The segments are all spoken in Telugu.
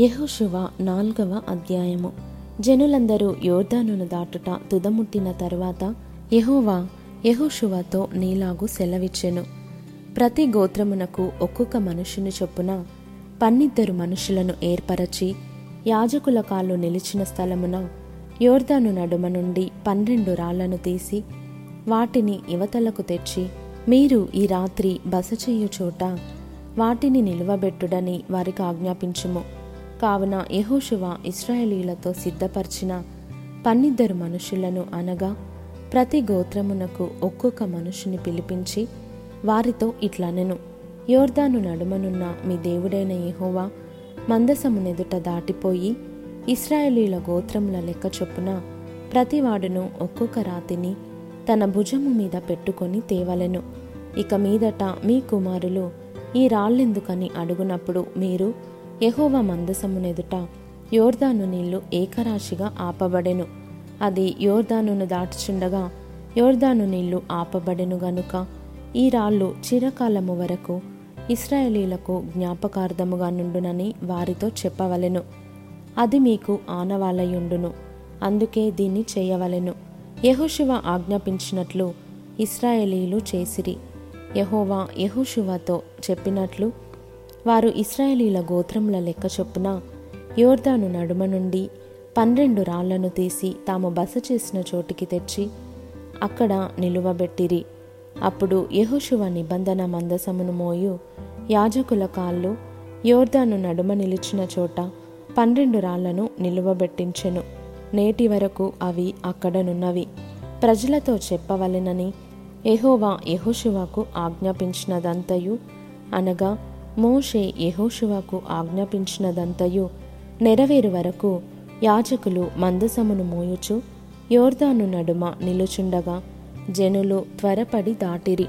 యెహోషువ నాల్గవ అధ్యాయము. జనులందరూ యోర్ధనును దాటుట తుదముట్టిన తరువాత యహోవా యెహోషువతో నీలాగు సెలవిచ్చెను. ప్రతి గోత్రమునకు ఒక్కొక్క మనుషుని చొప్పున పన్నిద్దరు మనుషులను ఏర్పరచి యాజకుల కాళ్ళు నిలిచిన స్థలమున యోర్ధను నడుమ నుండి పన్నెండు రాళ్ళను తీసి వాటిని యువతలకు తెచ్చి మీరు ఈ రాత్రి బస చేయు చోట వాటిని నిలువబెట్టుడని వారికి ఆజ్ఞాపించుము. కావున యెహోషువ ఇస్రాయేలీలతో సిద్ధపరిచిన పన్నిద్దరు మనుషులను అనగా ప్రతి గోత్రమునకు ఒక్కొక్క మనుషుని పిలిపించి వారితో ఇట్లనెను. యోర్దాను నడుమనున్న మీ దేవుడైన యహోవా మందసమునెదుట దాటిపోయి ఇస్రాయేలీల గోత్రముల లెక్క చొప్పున ప్రతివాడును ఒక్కొక్క రాతిని తన భుజము మీద పెట్టుకొని తేవలెను. ఇక మీదట మీ కుమారులు ఈ రాళ్ళెందుకని అడుగునప్పుడు మీరు యహోవ మందసమునెదుట యోర్దాను నీళ్ళు ఏకరాశిగా ఆపబడెను. అది యోర్దానును దాటుచుండగా యోర్దాను నీళ్ళు ఆపబడెను గనుక ఈ రాళ్ళు చిరకాలము వరకు ఇస్రాయేలీలకు జ్ఞాపకార్థముగా నుండునని వారితో చెప్పవలెను. అది మీకు ఆనవాలయుండును అందుకే దీన్ని చేయవలెను. యెహోషువ ఆజ్ఞాపించినట్లు ఇస్రాయేలీలు చేసిరి. యహోవా యెహోషువతో చెప్పినట్లు వారు ఇస్రాయేలీల గోత్రముల లెక్క చొప్పున యోర్దాను నడుమ నుండి పన్నెండు రాళ్ళను తీసి తాము బస చేసిన చోటికి తెచ్చి అక్కడ నిలువబెట్టిరి. అప్పుడు యహోశువ నిబంధన మందసమును మోయు యాజకుల కాళ్ళు యోర్దాను నడుమ నిలిచిన చోట పన్నెండు రాళ్ళను నిలువబెట్టించెను. నేటి వరకు అవి అక్కడనున్నవి ప్రజలతో చెప్పవలెనని ఎహోవా యహోశివాకు ఆజ్ఞాపించినదంతయు అనగా మోషే యహోశివాకు ఆజ్ఞాపించినదంతయు నెరవేరు వరకు యాజకులు మందసమును మోయుచు యోర్దాను నడుమ నిలుచుండగా జనులు త్వరపడి దాటిరి.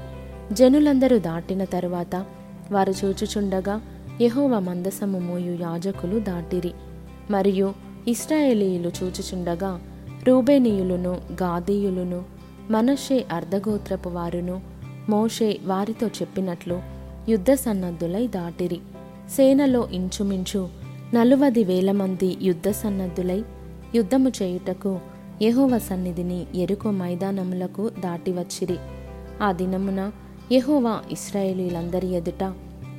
జనులందరూ దాటిన తరువాత వారు చూచుచుండగా యహోవ మందసము మోయు యాజకులు దాటిరి. మరియు ఇస్రాయేలీయులు చూచుచుండగా రూబేనీయులను గాదీయులును మనషే అర్ధగోత్రపు వారును మోషే వారితో చెప్పినట్లు యుద్ధ సన్నద్ధులై దాటిరి. సేనలో ఇంచుమించు నలువది వేల మంది యుద్ధ సన్నద్ధులై యుద్ధము చేయుటకు యహోవ సన్నిధిని ఎరుకో మైదానములకు దాటి వచ్చిరి. ఆ దినమున యహోవా ఇస్రాయేలీలందరి ఎదుట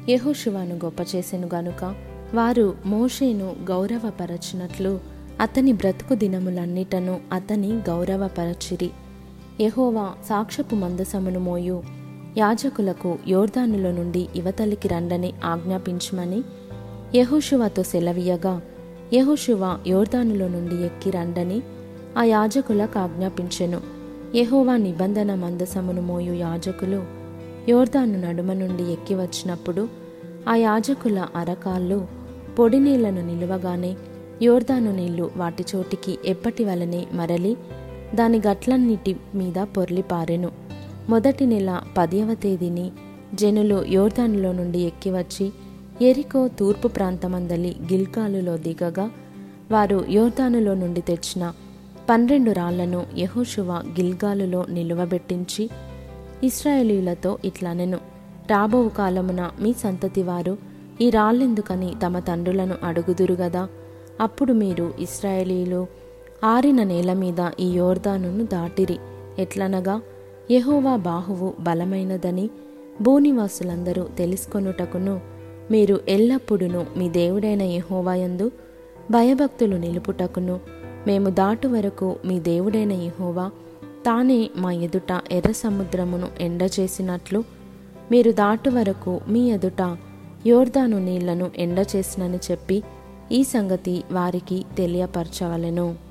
యహోశివాను గొప్ప చేసెను గనుక వారు మోషేను గౌరవపరచినట్లు అతని బ్రతుకు దినములన్నిటను అతని గౌరవపరచిరి. యహోవా సాక్షపు మందసమును మోయు యాజకులకు యోర్దానులో నుండి యువతలికి రండని ఆజ్ఞాపించమని యెహోషువతో సెలవీయగా యెహోషువ యోర్ధానుల నుండి ఎక్కి రండని ఆ యాజకులకు ఆజ్ఞాపించెను. యహోవా నిబంధన మందసమును మోయు యాజకులు యోర్దాను నడుమ నుండి ఎక్కి వచ్చినప్పుడు ఆ యాజకుల అరకాళ్ళు పొడి నీళ్ళను నిలువగానే యోర్దాను నీళ్ళు వాటి చోటికి ఎప్పటి వలనే మరలి దాని గట్లన్నిటి మీద పొర్లిపారెను. మొదటి నెల పదవ తేదీని జనులు యోర్దానులో నుండి ఎక్కివచ్చి ఎరికో తూర్పు ప్రాంతమందలి గిల్కాలులో దిగగా వారు యోర్దానులో నుండి తెచ్చిన పన్నెండు రాళ్ళను యెహోషువ గిల్గాలులో నిలువబెట్టించి ఇస్రాయేలీలతో ఇట్లనెను. రాబోవు కాలమున మీ సంతతి వారు ఈ రాళ్ళెందుకని తమ తండ్రులను అడుగుదురు గదా? అప్పుడు మీరు ఇస్రాయేలీలు ఆరిన నేల మీద ఈ యోర్దానును దాటిరి. ఎట్లనగా యహోవా బాహువు బలమైనదని భూనివాసులందరూ తెలుసుకొనుటకును మీరు ఎల్లప్పుడూ మీ దేవుడైన యహోవాయందు భయభక్తులు నిలుపుటకును మేము దాటు వరకు మీ దేవుడైన యహోవా తానే మా ఎదుట ఎర్ర సముద్రమును ఎండచేసినట్లు మీరు దాటు వరకు మీ ఎదుట యోర్దాను నీళ్ళను ఎండచేసినని చెప్పి ఈ సంగతి వారికి తెలియపరచవలెను.